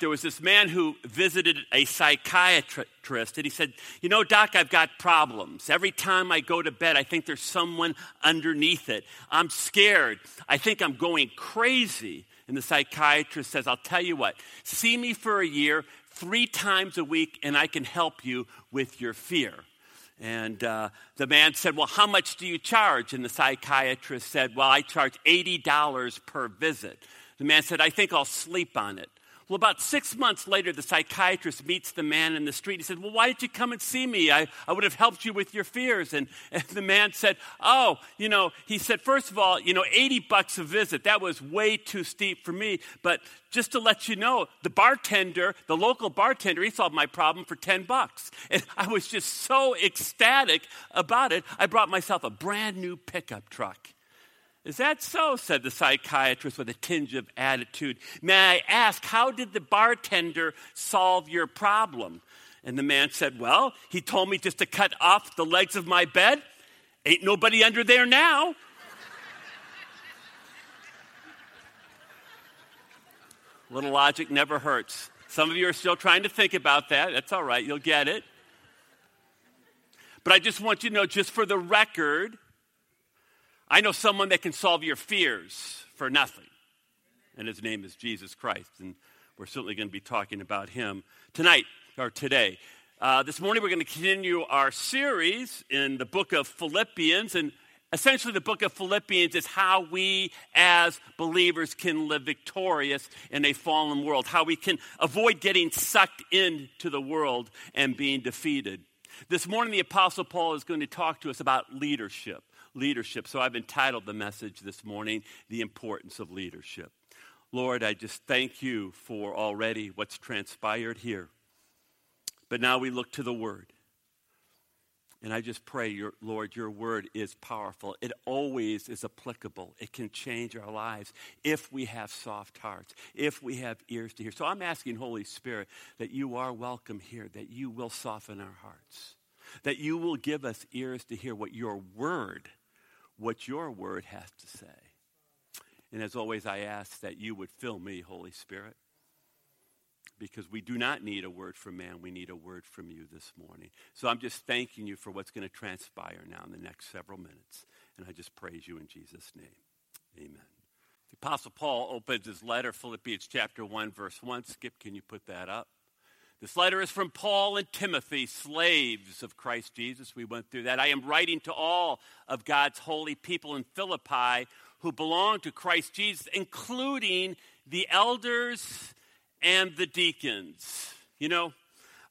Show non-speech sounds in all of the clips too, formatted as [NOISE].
There was this man who visited a psychiatrist, and he said, You know, Doc, I've got problems. Every time I go to bed, I think there's someone underneath it. I'm scared. I think I'm going crazy. And the psychiatrist says, I'll tell you what, see me for a year, three times a week, and I can help you with your fear. And uh, the man said, Well, how much do you charge? And the psychiatrist said, Well, I charge $80 per visit. The man said, I think I'll sleep on it. Well, about six months later, the psychiatrist meets the man in the street. He said, Well, why did you come and see me? I, I would have helped you with your fears. And, and the man said, Oh, you know, he said, First of all, you know, 80 bucks a visit. That was way too steep for me. But just to let you know, the bartender, the local bartender, he solved my problem for 10 bucks. And I was just so ecstatic about it. I brought myself a brand new pickup truck. Is that so? said the psychiatrist with a tinge of attitude. May I ask, how did the bartender solve your problem? And the man said, Well, he told me just to cut off the legs of my bed. Ain't nobody under there now. [LAUGHS] Little logic never hurts. Some of you are still trying to think about that. That's all right, you'll get it. But I just want you to know, just for the record, I know someone that can solve your fears for nothing, and his name is Jesus Christ. And we're certainly going to be talking about him tonight or today. Uh, this morning, we're going to continue our series in the book of Philippians. And essentially, the book of Philippians is how we as believers can live victorious in a fallen world, how we can avoid getting sucked into the world and being defeated. This morning, the Apostle Paul is going to talk to us about leadership leadership. So I've entitled the message this morning, The Importance of Leadership. Lord, I just thank you for already what's transpired here. But now we look to the Word. And I just pray, your, Lord, your word is powerful. It always is applicable. It can change our lives if we have soft hearts, if we have ears to hear. So I'm asking, Holy Spirit, that you are welcome here, that you will soften our hearts, that you will give us ears to hear what your word what your word has to say. And as always, I ask that you would fill me, Holy Spirit, because we do not need a word from man. We need a word from you this morning. So I'm just thanking you for what's going to transpire now in the next several minutes. And I just praise you in Jesus' name. Amen. The Apostle Paul opens his letter, Philippians chapter 1, verse 1. Skip, can you put that up? This letter is from Paul and Timothy, slaves of Christ Jesus. We went through that. I am writing to all of God's holy people in Philippi who belong to Christ Jesus, including the elders and the deacons. You know,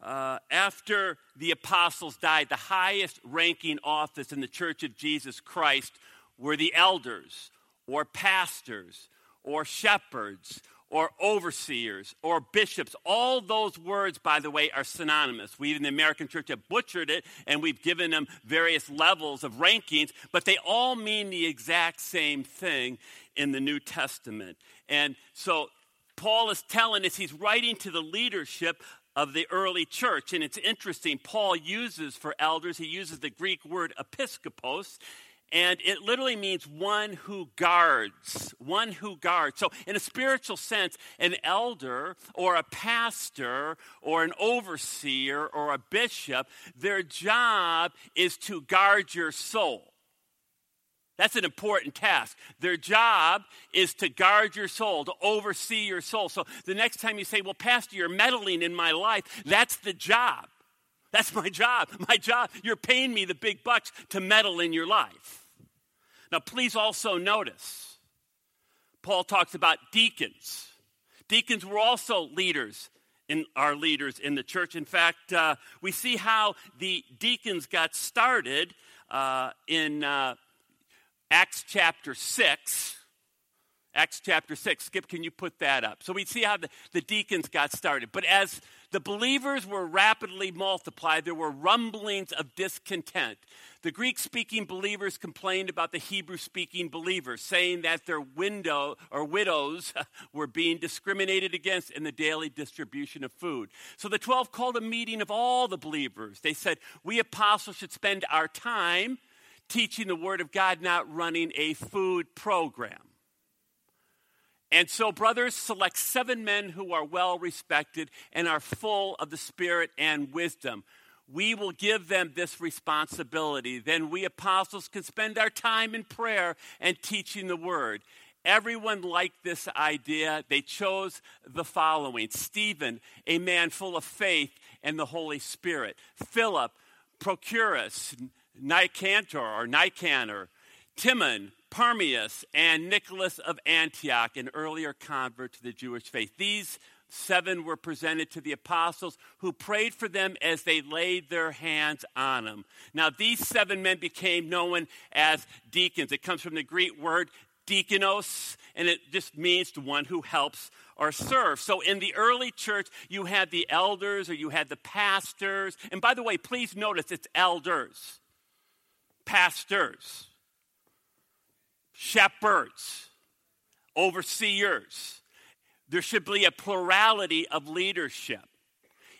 uh, after the apostles died, the highest ranking office in the church of Jesus Christ were the elders or pastors or shepherds or overseers or bishops. All those words, by the way, are synonymous. We in the American church have butchered it and we've given them various levels of rankings, but they all mean the exact same thing in the New Testament. And so Paul is telling us he's writing to the leadership of the early church. And it's interesting, Paul uses for elders, he uses the Greek word episkopos, and it literally means one who guards, one who guards. So, in a spiritual sense, an elder or a pastor or an overseer or a bishop, their job is to guard your soul. That's an important task. Their job is to guard your soul, to oversee your soul. So the next time you say, Well, Pastor, you're meddling in my life, that's the job. That's my job. My job. You're paying me the big bucks to meddle in your life. Now, please also notice, Paul talks about deacons. Deacons were also leaders in our leaders in the church. In fact, uh, we see how the deacons got started uh, in uh, Acts chapter 6. Acts chapter 6. Skip, can you put that up? So we see how the, the deacons got started. But as the believers were rapidly multiplied. There were rumblings of discontent. The Greek speaking believers complained about the Hebrew speaking believers, saying that their window or widows [LAUGHS] were being discriminated against in the daily distribution of food. So the 12 called a meeting of all the believers. They said, We apostles should spend our time teaching the Word of God, not running a food program. And so, brothers, select seven men who are well respected and are full of the Spirit and wisdom. We will give them this responsibility. Then we apostles can spend our time in prayer and teaching the word. Everyone liked this idea. They chose the following Stephen, a man full of faith and the Holy Spirit. Philip, Prochorus, Nicanor or Nicanor, Timon, Parmenas, and Nicholas of Antioch, an earlier convert to the Jewish faith. These seven were presented to the apostles who prayed for them as they laid their hands on them. Now, these seven men became known as deacons. It comes from the Greek word diakonos, and it just means the one who helps or serves. So in the early church, you had the elders or you had the pastors. And by the way, please notice it's elders, pastors shepherds, overseers. There should be a plurality of leadership.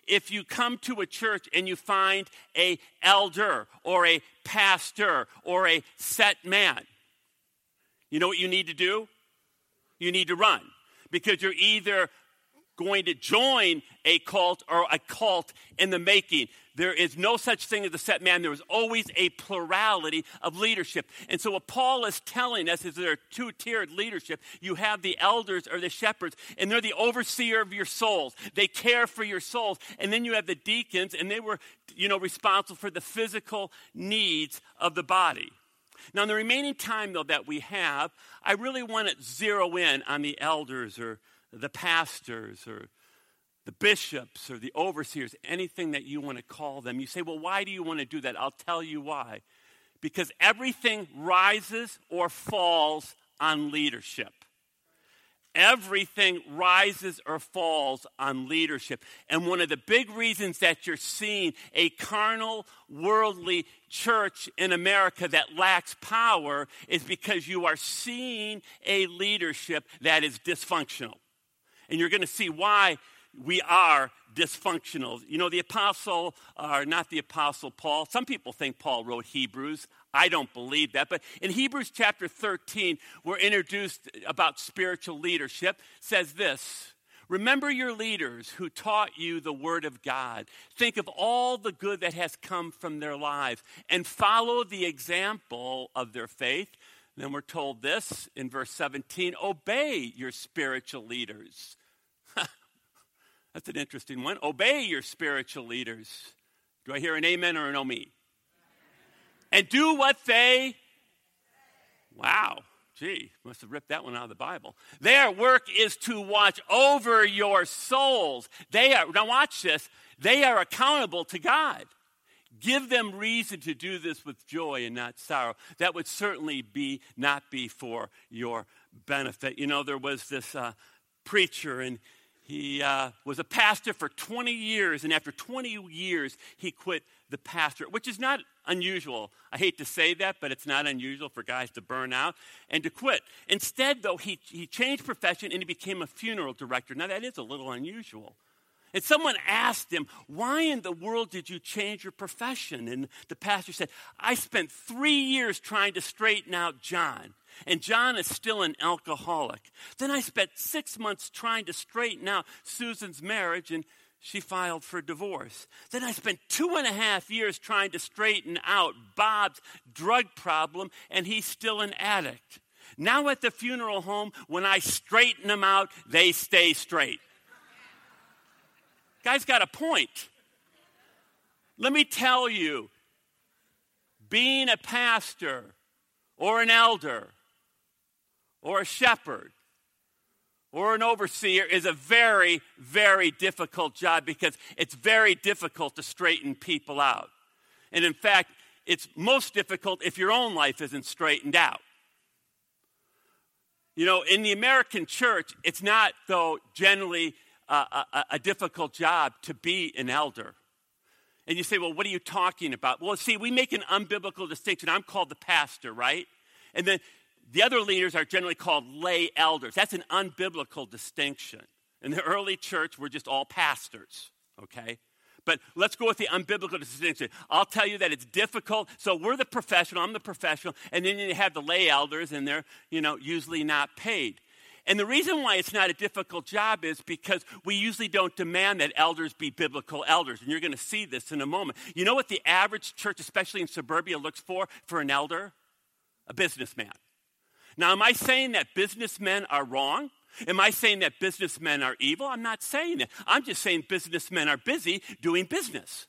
If you come to a church and you find a elder or a pastor or a set man, you know what you need to do? You need to run because you're either going to join a cult or a cult in the making. There is no such thing as a set man. There is always a plurality of leadership. And so, what Paul is telling us is there are two tiered leadership. You have the elders or the shepherds, and they're the overseer of your souls. They care for your souls. And then you have the deacons, and they were, you know, responsible for the physical needs of the body. Now, in the remaining time, though, that we have, I really want to zero in on the elders or the pastors or the bishops or the overseers, anything that you want to call them. You say, well, why do you want to do that? I'll tell you why. Because everything rises or falls on leadership. Everything rises or falls on leadership. And one of the big reasons that you're seeing a carnal, worldly church in America that lacks power is because you are seeing a leadership that is dysfunctional. And you're going to see why we are dysfunctional. You know, the apostle, or not the apostle Paul, some people think Paul wrote Hebrews. I don't believe that. But in Hebrews chapter 13, we're introduced about spiritual leadership, says this. Remember your leaders who taught you the word of God. Think of all the good that has come from their lives and follow the example of their faith. Then we're told this in verse 17 obey your spiritual leaders [LAUGHS] that's an interesting one. Obey your spiritual leaders. Do I hear an amen or an oh me? And do what they. Wow. Gee, must have ripped that one out of the Bible. Their work is to watch over your souls. They are, now watch this, they are accountable to God. Give them reason to do this with joy and not sorrow. That would certainly be not be for your benefit. You know, there was this uh, preacher, and he uh, was a pastor for 20 years, and after 20 years, he quit the pastor, which is not unusual. I hate to say that, but it's not unusual for guys to burn out and to quit. Instead, though, he, he changed profession and he became a funeral director. Now, that is a little unusual. And someone asked him, Why in the world did you change your profession? And the pastor said, I spent three years trying to straighten out John and John is still an alcoholic. Then I spent six months trying to straighten out Susan's marriage, and she filed for divorce. Then I spent two and a half years trying to straighten out Bob's drug problem, and he's still an addict. Now at the funeral home, when I straighten them out, they stay straight. Guy's got a point. Let me tell you, being a pastor or an elder or a shepherd or an overseer is a very, very difficult job because it's very difficult to straighten people out. And in fact, it's most difficult if your own life isn't straightened out. You know, in the American church, it's not, though, generally a, a, a difficult job to be an elder. And you say, well, what are you talking about? Well, see, we make an unbiblical distinction. I'm called the pastor, right? And then the other leaders are generally called lay elders. That's an unbiblical distinction. In the early church, we're just all pastors, okay? But let's go with the unbiblical distinction. I'll tell you that it's difficult. So we're the professional, I'm the professional, and then you have the lay elders, and they're, you know, usually not paid. And the reason why it's not a difficult job is because we usually don't demand that elders be biblical elders. And you're going to see this in a moment. You know what the average church, especially in suburbia, looks for for an elder? A businessman. Now, am I saying that businessmen are wrong? Am I saying that businessmen are evil? I'm not saying that. I'm just saying businessmen are busy doing business.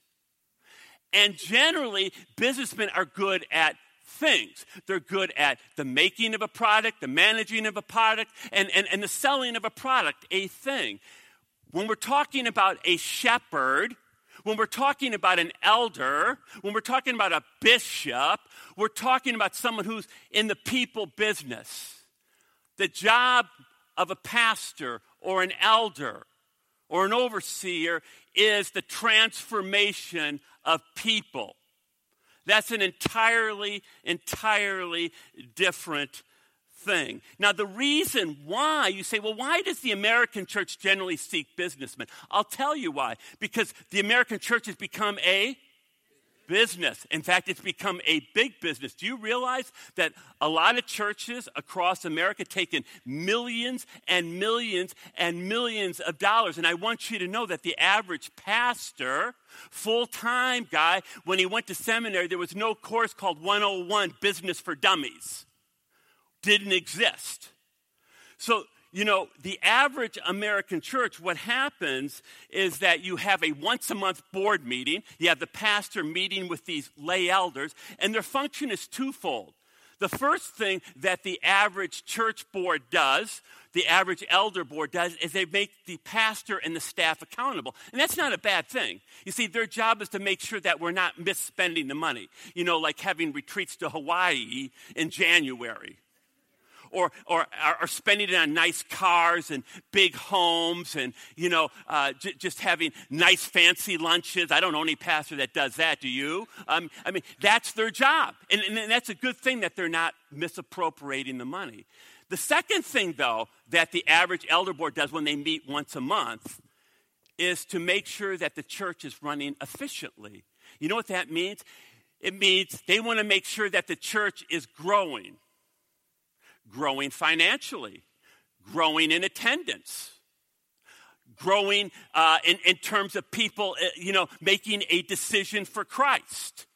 And generally, businessmen are good at things. They're good at the making of a product, the managing of a product, and, and, and the selling of a product, a thing. When we're talking about a shepherd, when we're talking about an elder, when we're talking about a bishop, we're talking about someone who's in the people business. The job of a pastor or an elder or an overseer is the transformation of people. That's an entirely, entirely different thing. Now, the reason why you say, well, why does the American church generally seek businessmen? I'll tell you why. Because the American church has become a business. In fact, it's become a big business. Do you realize that a lot of churches across America take in millions and millions and millions of dollars? And I want you to know that the average pastor, full time guy, when he went to seminary, there was no course called 101 Business for Dummies. Didn't exist. So you know, the average American church, what happens is that you have a once a month board meeting, you have the pastor meeting with these lay elders, and their function is twofold. The first thing that the average church board does, the average elder board does, is they make the pastor and the staff accountable. And that's not a bad thing. You see, their job is to make sure that we're not misspending the money. You know, like having retreats to Hawaii in January or, or are spending it on nice cars and big homes and, you know, uh, j- just having nice fancy lunches. I don't know any pastor that does that, do you? Um, I mean, that's their job. And, and that's a good thing that they're not misappropriating the money. The second thing, though, that the average elder board does when they meet once a month is to make sure that the church is running efficiently. You know what that means? It means they want to make sure that the church is growing growing financially, growing in attendance, growing uh, in, in terms of people, uh, you know, making a decision for Christ,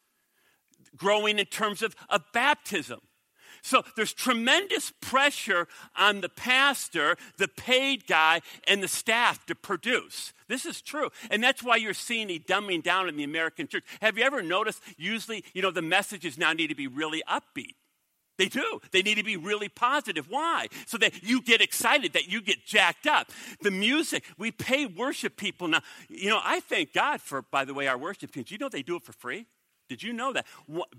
growing in terms of, of baptism. So there's tremendous pressure on the pastor, the paid guy, and the staff to produce. This is true. And that's why you're seeing a dumbing down in the American church. Have you ever noticed, usually, you know, the messages now need to be really upbeat. They do. They need to be really positive. Why? So that you get excited, that you get jacked up. The music, we pay worship people now. You know, I thank God for, by the way, our worship teams. You know they do it for free? Did you know that?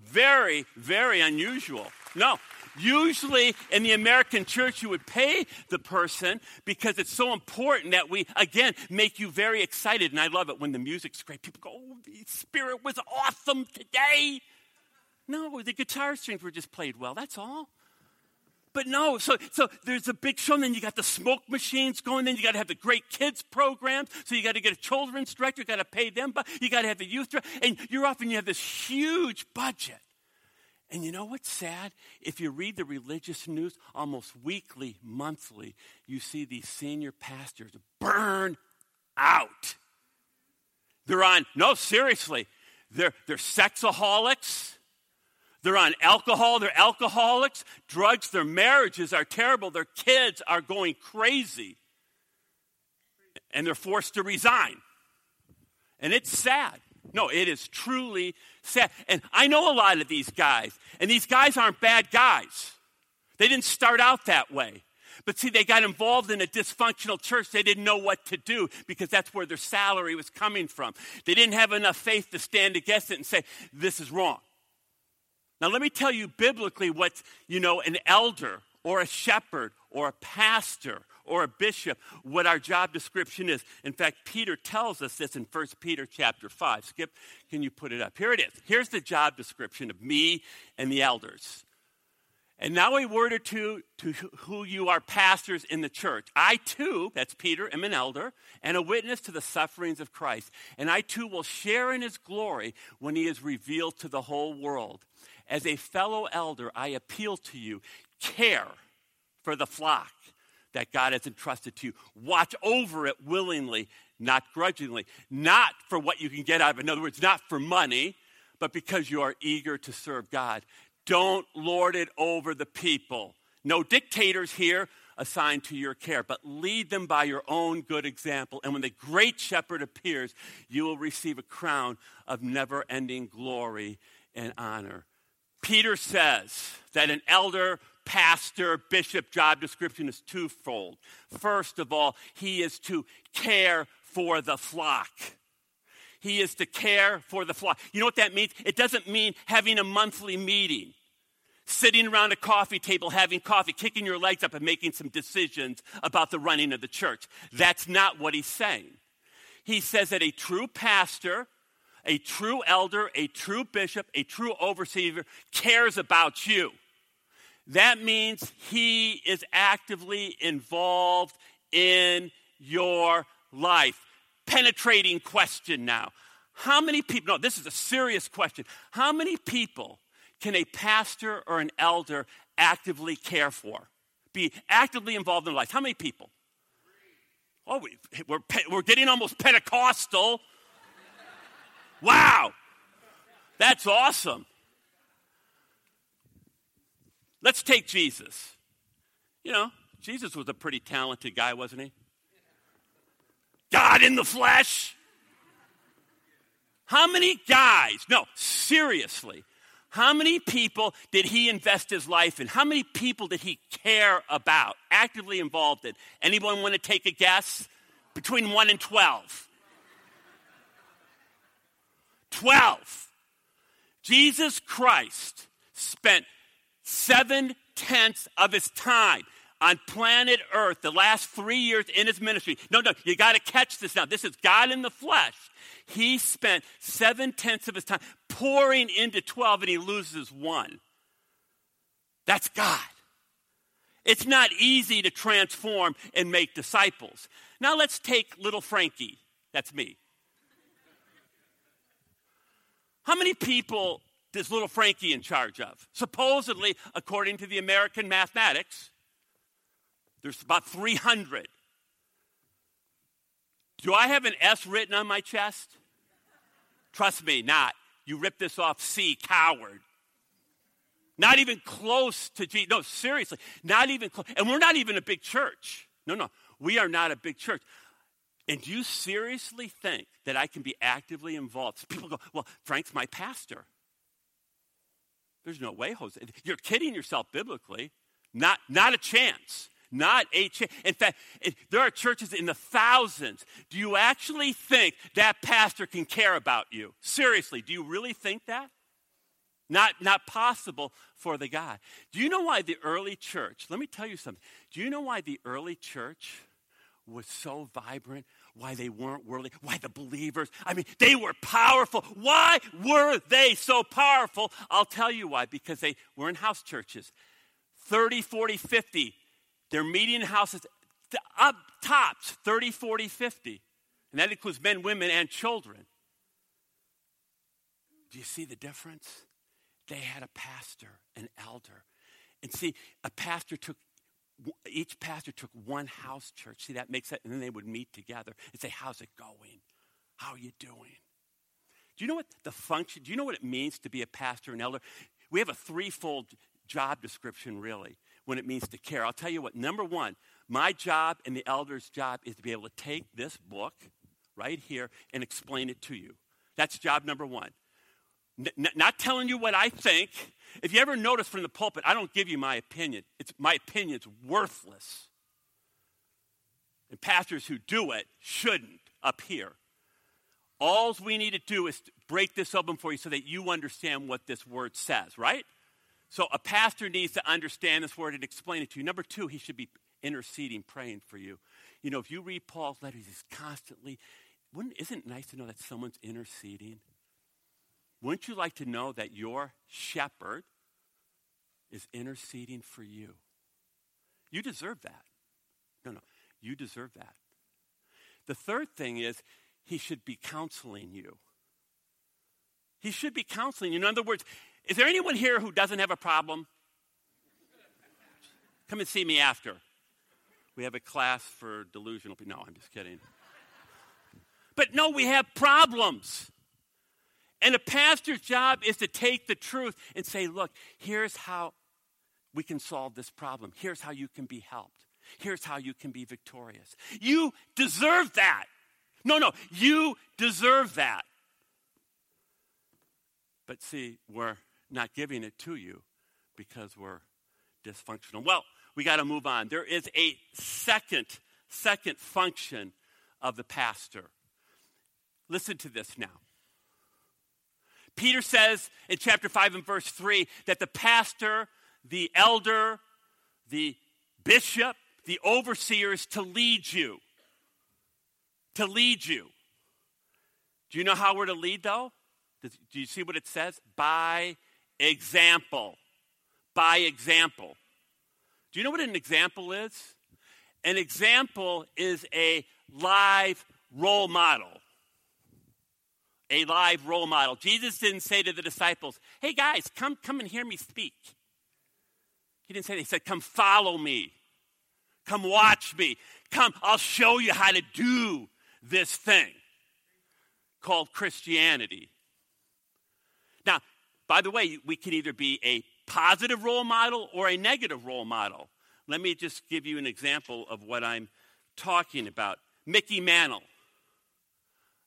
Very, very unusual. No, usually in the American church, you would pay the person because it's so important that we, again, make you very excited. And I love it when the music's great. People go, oh, the spirit was awesome today. No, the guitar strings were just played well, that's all. But no, so, so there's a big show, and then you got the smoke machines going, then you got to have the great kids programs, so you got to get a children's director, you got to pay them, but you got to have the youth director, and you're often, you have this huge budget. And you know what's sad? If you read the religious news almost weekly, monthly, you see these senior pastors burn out. They're on, no, seriously, they're, they're sexaholics. They're on alcohol, they're alcoholics, drugs, their marriages are terrible, their kids are going crazy. And they're forced to resign. And it's sad. No, it is truly sad. And I know a lot of these guys, and these guys aren't bad guys. They didn't start out that way. But see, they got involved in a dysfunctional church. They didn't know what to do because that's where their salary was coming from. They didn't have enough faith to stand against it and say, This is wrong. Now, let me tell you biblically what, you know, an elder or a shepherd or a pastor or a bishop, what our job description is. In fact, Peter tells us this in 1 Peter chapter 5. Skip, can you put it up? Here it is. Here's the job description of me and the elders. And now a word or two to who you are pastors in the church. I too, that's Peter, am an elder and a witness to the sufferings of Christ. And I too will share in his glory when he is revealed to the whole world. As a fellow elder, I appeal to you care for the flock, that God has entrusted to you. Watch over it willingly, not grudgingly, not for what you can get out of it. In other words, not for money, but because you are eager to serve God. Don't lord it over the people. No dictators here assigned to your care, but lead them by your own good example. And when the great shepherd appears, you will receive a crown of never ending glory and honor. Peter says that an elder, pastor, bishop job description is twofold. First of all, he is to care for the flock. He is to care for the flock. You know what that means? It doesn't mean having a monthly meeting, sitting around a coffee table having coffee, kicking your legs up and making some decisions about the running of the church. That's not what he's saying. He says that a true pastor, a true elder, a true bishop, a true overseer cares about you. That means he is actively involved in your life. Penetrating question now. How many people, no, this is a serious question. How many people can a pastor or an elder actively care for? Be actively involved in life? How many people? Oh, we, we're, we're getting almost Pentecostal. Wow, that's awesome. Let's take Jesus. You know, Jesus was a pretty talented guy, wasn't he? God in the flesh. How many guys, no, seriously, how many people did he invest his life in? How many people did he care about, actively involved in? Anyone want to take a guess? Between 1 and 12. 12. Jesus Christ spent seven tenths of his time on planet Earth, the last three years in his ministry. No, no, you got to catch this now. This is God in the flesh. He spent seven tenths of his time pouring into 12 and he loses one. That's God. It's not easy to transform and make disciples. Now let's take little Frankie. That's me. How many people does little Frankie in charge of? Supposedly, according to the American mathematics, there's about 300. Do I have an S written on my chest? Trust me, not. You rip this off, C, coward. Not even close to G. No, seriously, not even close. And we're not even a big church. No, no, we are not a big church. And do you seriously think that I can be actively involved? People go, well, Frank's my pastor. There's no way, Jose. You're kidding yourself biblically. Not, not a chance. Not a chance. In fact, there are churches in the thousands. Do you actually think that pastor can care about you? Seriously, do you really think that? Not, not possible for the guy. Do you know why the early church, let me tell you something. Do you know why the early church was so vibrant? Why they weren't worldly? Why the believers? I mean, they were powerful. Why were they so powerful? I'll tell you why. Because they were in house churches 30, 40, 50 their median houses, up tops 30, 40, 50. And that includes men, women, and children. Do you see the difference? They had a pastor, an elder. And see, a pastor took, each pastor took one house church. See, that makes it, and then they would meet together and say, How's it going? How are you doing? Do you know what the function, do you know what it means to be a pastor and elder? We have a threefold job description, really when it means to care. I'll tell you what, number one, my job and the elder's job is to be able to take this book right here and explain it to you. That's job number one. N- not telling you what I think. If you ever notice from the pulpit, I don't give you my opinion. It's, my opinion's worthless. And pastors who do it shouldn't up here. All we need to do is break this open for you so that you understand what this word says, right? So a pastor needs to understand this word and explain it to you. Number two, he should be interceding, praying for you. You know, if you read Paul's letters, he's constantly, isn't it nice to know that someone's interceding? Wouldn't you like to know that your shepherd is interceding for you? You deserve that. No, no, you deserve that. The third thing is he should be counseling you. He should be counseling you. In other words, is there anyone here who doesn't have a problem? Come and see me after. We have a class for delusional people. No, I'm just kidding. But no, we have problems. And a pastor's job is to take the truth and say, look, here's how we can solve this problem. Here's how you can be helped. Here's how you can be victorious. You deserve that. No, no, you deserve that. But see, we're not giving it to you because we're dysfunctional. Well, we got to move on. There is a second, second function of the pastor. Listen to this now. Peter says in chapter 5 and verse 3 that the pastor, the elder, the bishop, the overseer is to lead you. To lead you. Do you know how we're to lead, though? Do you see what it says? By example. By example. Do you know what an example is? An example is a live role model. A live role model. Jesus didn't say to the disciples, hey guys, come, come and hear me speak. He didn't say that. He said, come follow me. Come watch me. Come, I'll show you how to do this thing called Christianity. Now, by the way, we can either be a positive role model or a negative role model. Let me just give you an example of what I'm talking about. Mickey Mantle.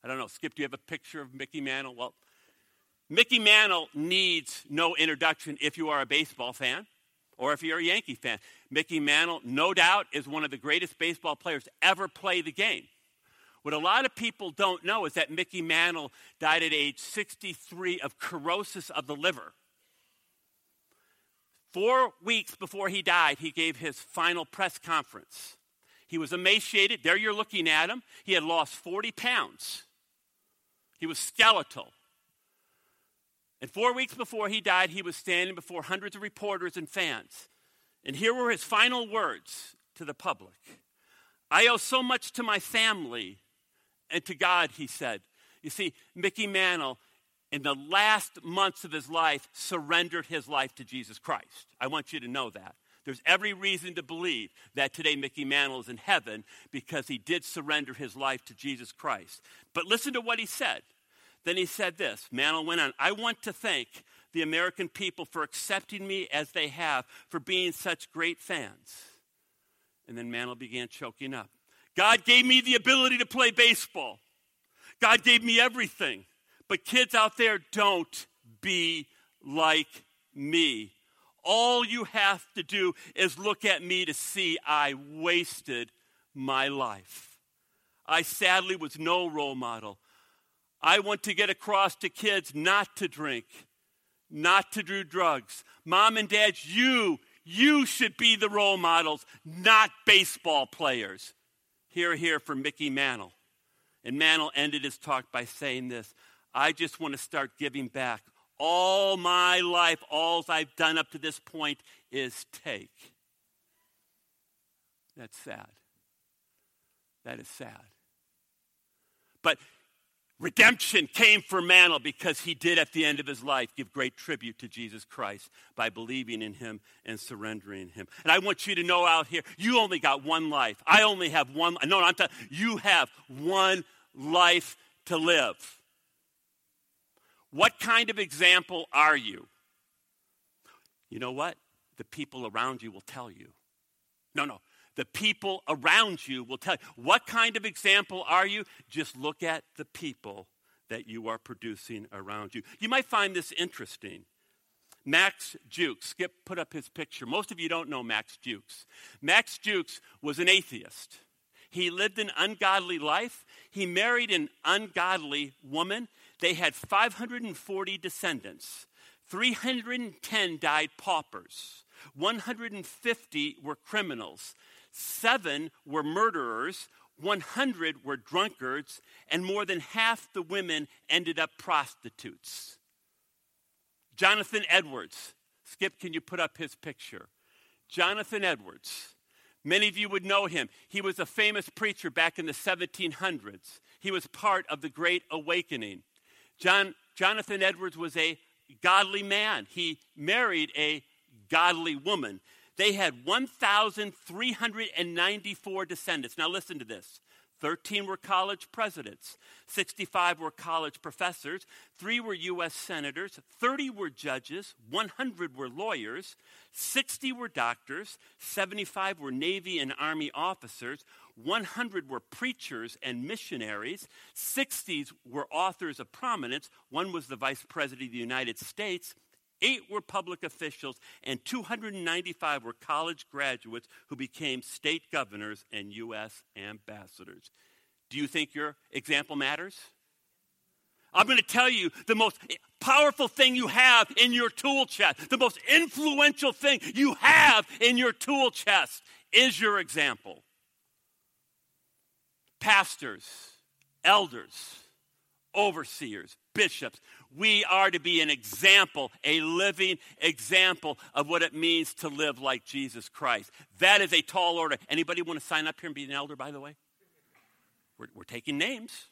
I don't know, Skip, do you have a picture of Mickey Mantle? Well, Mickey Mantle needs no introduction if you are a baseball fan or if you're a Yankee fan. Mickey Mantle, no doubt, is one of the greatest baseball players ever play the game. What a lot of people don't know is that Mickey Mantle died at age 63 of cirrhosis of the liver. Four weeks before he died, he gave his final press conference. He was emaciated. There you're looking at him. He had lost 40 pounds. He was skeletal. And four weeks before he died, he was standing before hundreds of reporters and fans. And here were his final words to the public I owe so much to my family and to God, he said. You see, Mickey Mantle in the last months of his life, surrendered his life to Jesus Christ. I want you to know that. There's every reason to believe that today Mickey Mantle is in heaven because he did surrender his life to Jesus Christ. But listen to what he said. Then he said this Mantle went on, I want to thank the American people for accepting me as they have, for being such great fans. And then Mantle began choking up. God gave me the ability to play baseball. God gave me everything. But kids out there, don't be like me. All you have to do is look at me to see I wasted my life. I sadly was no role model. I want to get across to kids not to drink, not to do drugs. Mom and dad, you, you should be the role models, not baseball players. Here, here for Mickey Mantle. And Mantle ended his talk by saying this I just want to start giving back. All my life, all I've done up to this point is take. That's sad. That is sad. But redemption came for Mantle because he did at the end of his life give great tribute to Jesus Christ by believing in him and surrendering him. And I want you to know out here, you only got one life. I only have one. No, I'm telling you have one life to live. What kind of example are you? You know what? The people around you will tell you. No, no. The people around you will tell you. What kind of example are you? Just look at the people that you are producing around you. You might find this interesting. Max Jukes, Skip put up his picture. Most of you don't know Max Jukes. Max Jukes was an atheist. He lived an ungodly life. He married an ungodly woman. They had 540 descendants. 310 died paupers. 150 were criminals. Seven were murderers. 100 were drunkards. And more than half the women ended up prostitutes. Jonathan Edwards. Skip, can you put up his picture? Jonathan Edwards. Many of you would know him. He was a famous preacher back in the 1700s. He was part of the Great Awakening. John, Jonathan Edwards was a godly man. He married a godly woman. They had 1,394 descendants. Now, listen to this 13 were college presidents, 65 were college professors, 3 were U.S. senators, 30 were judges, 100 were lawyers, 60 were doctors, 75 were Navy and Army officers, 100 were preachers and missionaries, 60 were authors of prominence, one was the Vice President of the United States, Eight were public officials, and 295 were college graduates who became state governors and U.S. ambassadors. Do you think your example matters? I'm going to tell you the most powerful thing you have in your tool chest, the most influential thing you have in your tool chest is your example. Pastors, elders, overseers, bishops. We are to be an example, a living example of what it means to live like Jesus Christ. That is a tall order. Anybody want to sign up here and be an elder, by the way? We're, we're taking names.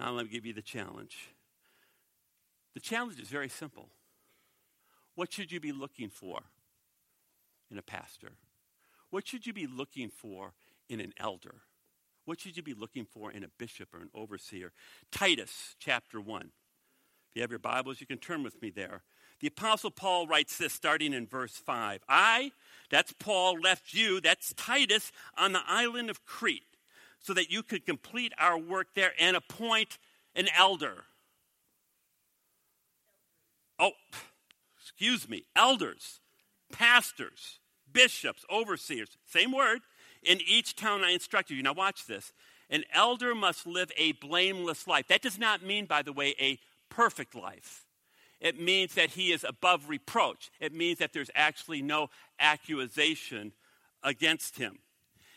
Now, let me give you the challenge. The challenge is very simple. What should you be looking for in a pastor? What should you be looking for in an elder? What should you be looking for in a bishop or an overseer? Titus chapter 1. If you have your Bibles, you can turn with me there. The Apostle Paul writes this starting in verse 5. I, that's Paul, left you, that's Titus, on the island of Crete, so that you could complete our work there and appoint an elder. Oh, excuse me, elders, pastors, bishops, overseers, same word in each town I instructed you. Now, watch this. An elder must live a blameless life. That does not mean, by the way, a perfect life. It means that he is above reproach. It means that there's actually no accusation against him.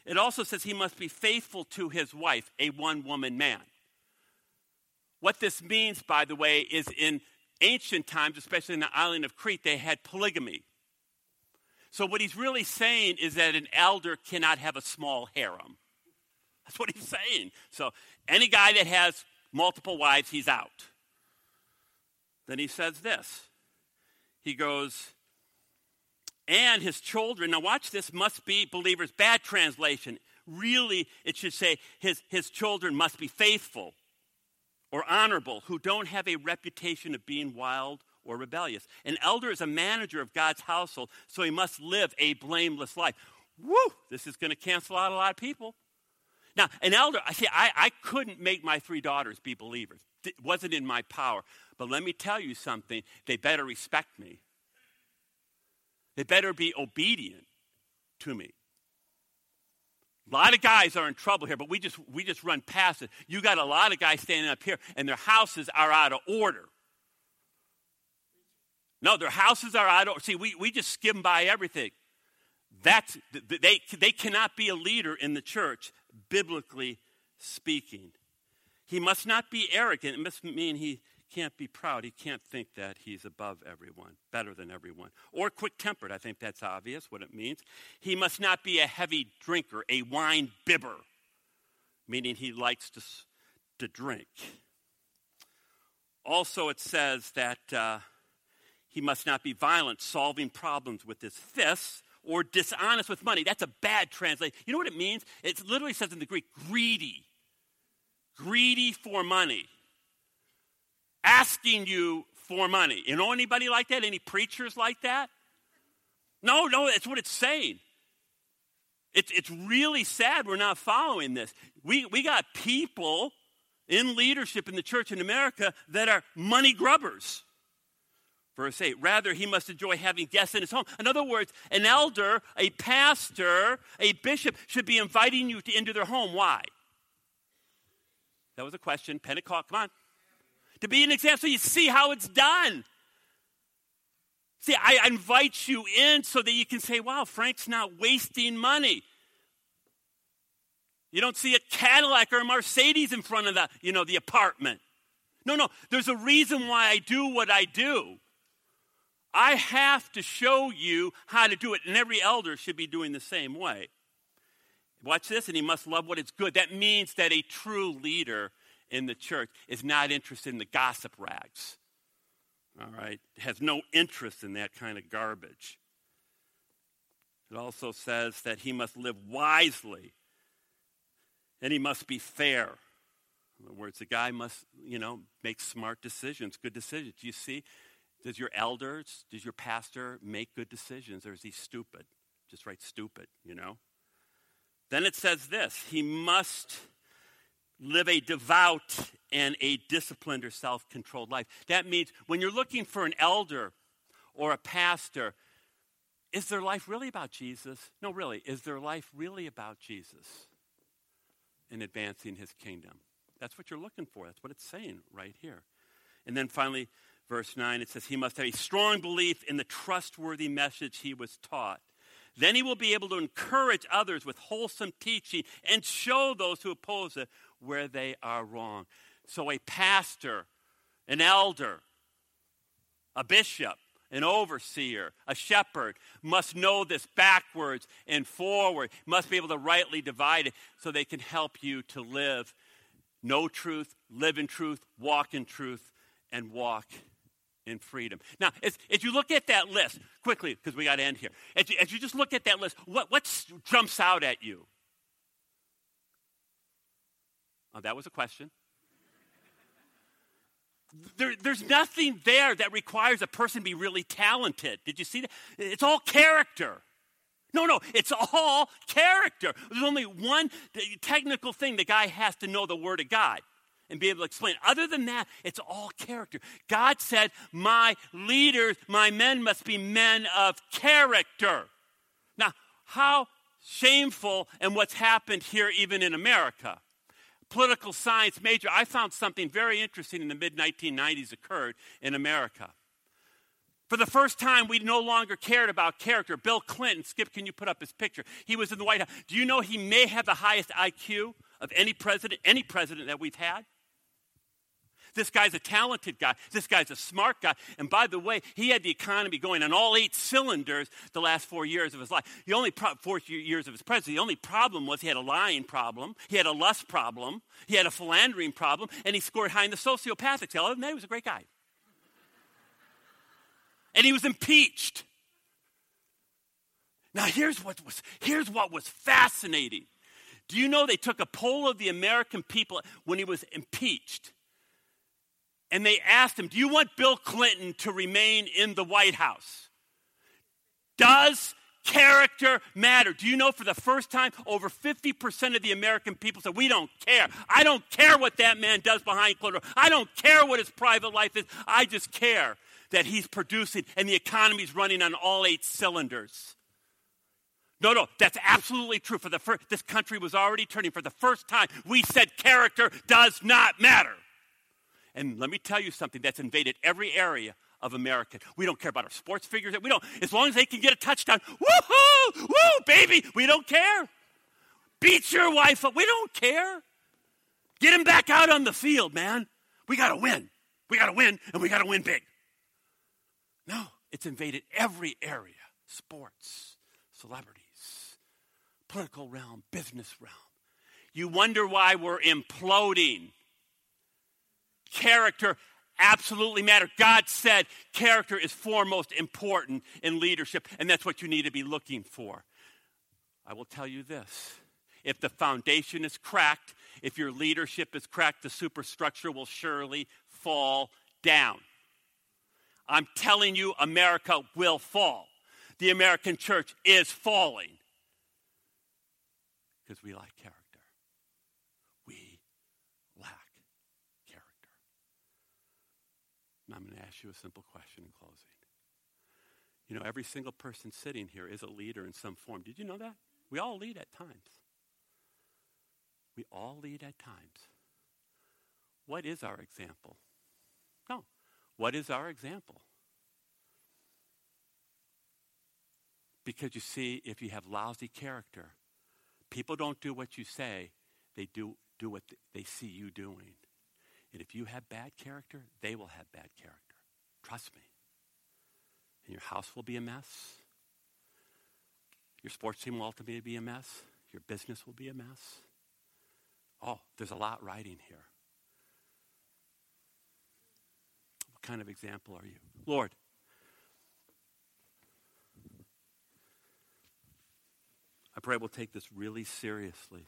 It also says he must be faithful to his wife, a one woman man. What this means, by the way, is in ancient times, especially in the island of Crete, they had polygamy. So, what he's really saying is that an elder cannot have a small harem. That's what he's saying. So, any guy that has multiple wives, he's out. Then he says this He goes, and his children, now watch this, must be believers. Bad translation. Really, it should say his, his children must be faithful or honorable, who don't have a reputation of being wild or rebellious. An elder is a manager of God's household, so he must live a blameless life. Woo! This is going to cancel out a lot of people. Now, an elder, I see, I, I couldn't make my three daughters be believers. It wasn't in my power. But let me tell you something they better respect me, they better be obedient to me. A lot of guys are in trouble here, but we just we just run past it. You got a lot of guys standing up here, and their houses are out of order. No, their houses are of, see, we, we just skim by everything. That's, they, they cannot be a leader in the church, biblically speaking. He must not be arrogant. It must mean he can't be proud. He can't think that he's above everyone, better than everyone. Or quick tempered. I think that's obvious what it means. He must not be a heavy drinker, a wine bibber, meaning he likes to, to drink. Also, it says that uh, he must not be violent, solving problems with his fists, or dishonest with money. That's a bad translation. You know what it means? It literally says in the Greek, greedy. Greedy for money. Asking you for money. You know anybody like that? Any preachers like that? No, no, that's what it's saying. It's, it's really sad we're not following this. We, we got people in leadership in the church in America that are money grubbers. Verse 8, rather, he must enjoy having guests in his home. In other words, an elder, a pastor, a bishop should be inviting you to, into their home. Why? That was a question. Pentecost, come on. To be an example so you see how it's done. See, I invite you in so that you can say, wow, Frank's not wasting money. You don't see a Cadillac or a Mercedes in front of the, you know, the apartment. No, no, there's a reason why I do what I do. I have to show you how to do it, and every elder should be doing the same way. Watch this, and he must love what is good. That means that a true leader in the church is not interested in the gossip rags. All right? Has no interest in that kind of garbage. It also says that he must live wisely and he must be fair. In other words, the guy must, you know, make smart decisions, good decisions. You see? Does your elders, does your pastor make good decisions or is he stupid? Just write stupid, you know? Then it says this he must live a devout and a disciplined or self controlled life. That means when you're looking for an elder or a pastor, is their life really about Jesus? No, really. Is their life really about Jesus in advancing his kingdom? That's what you're looking for. That's what it's saying right here. And then finally, verse 9, it says, He must have a strong belief in the trustworthy message he was taught. Then he will be able to encourage others with wholesome teaching and show those who oppose it where they are wrong. So, a pastor, an elder, a bishop, an overseer, a shepherd must know this backwards and forward, must be able to rightly divide it so they can help you to live, know truth, live in truth, walk in truth, and walk in freedom. Now, as, as you look at that list, quickly, because we got to end here, as you, as you just look at that list, what, what jumps out at you? Oh, that was a question. There, there's nothing there that requires a person be really talented. Did you see that? It's all character. No, no, it's all character. There's only one technical thing the guy has to know the Word of God and be able to explain. Other than that, it's all character. God said, My leaders, my men must be men of character. Now, how shameful and what's happened here, even in America political science major, I found something very interesting in the mid 1990s occurred in America. For the first time, we no longer cared about character. Bill Clinton, Skip, can you put up his picture? He was in the White House. Do you know he may have the highest IQ of any president, any president that we've had? This guy's a talented guy. This guy's a smart guy. And by the way, he had the economy going on all eight cylinders the last four years of his life. The only pro- four years of his presidency, the only problem was he had a lying problem, he had a lust problem, he had a philandering problem, and he scored high in the sociopathic scale. Other than that, he was a great guy. And he was impeached. Now here's what was here's what was fascinating. Do you know they took a poll of the American people when he was impeached? And they asked him, Do you want Bill Clinton to remain in the White House? Does character matter? Do you know for the first time, over 50% of the American people said, We don't care. I don't care what that man does behind closed doors. I don't care what his private life is. I just care that he's producing and the economy's running on all eight cylinders. No, no, that's absolutely true. For the first, this country was already turning. For the first time, we said character does not matter. And let me tell you something that's invaded every area of America. We don't care about our sports figures. We don't, as long as they can get a touchdown, woohoo, woo, baby, we don't care. Beat your wife up, we don't care. Get him back out on the field, man. We got to win. We got to win, and we got to win big. No, it's invaded every area sports, celebrities, political realm, business realm. You wonder why we're imploding character absolutely matter. God said character is foremost important in leadership, and that's what you need to be looking for. I will tell you this if the foundation is cracked, if your leadership is cracked, the superstructure will surely fall down. I'm telling you, America will fall. The American church is falling because we like character. And I'm going to you a simple question in closing. You know, every single person sitting here is a leader in some form. Did you know that? We all lead at times. We all lead at times. What is our example? No. What is our example? Because you see, if you have lousy character, people don't do what you say, they do, do what they see you doing. And if you have bad character, they will have bad character. Trust me. And your house will be a mess. Your sports team will ultimately be a mess. Your business will be a mess. Oh, there's a lot riding here. What kind of example are you? Lord, I pray we'll take this really seriously.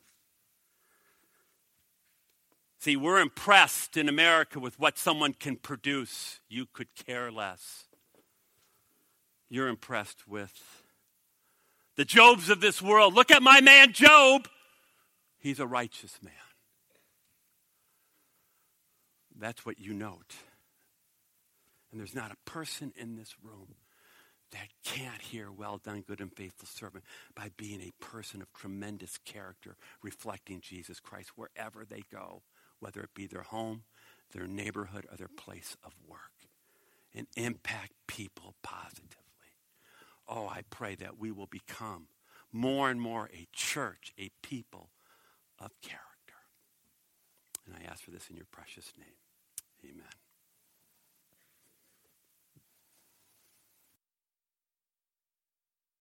See, we're impressed in America with what someone can produce. You could care less. You're impressed with the Jobs of this world. Look at my man Job. He's a righteous man. That's what you note. And there's not a person in this room that can't hear, well done, good and faithful servant, by being a person of tremendous character, reflecting Jesus Christ wherever they go, whether it be their home, their neighborhood, or their place of work, and impact people positively. Oh, I pray that we will become more and more a church, a people of character. And I ask for this in your precious name. Amen.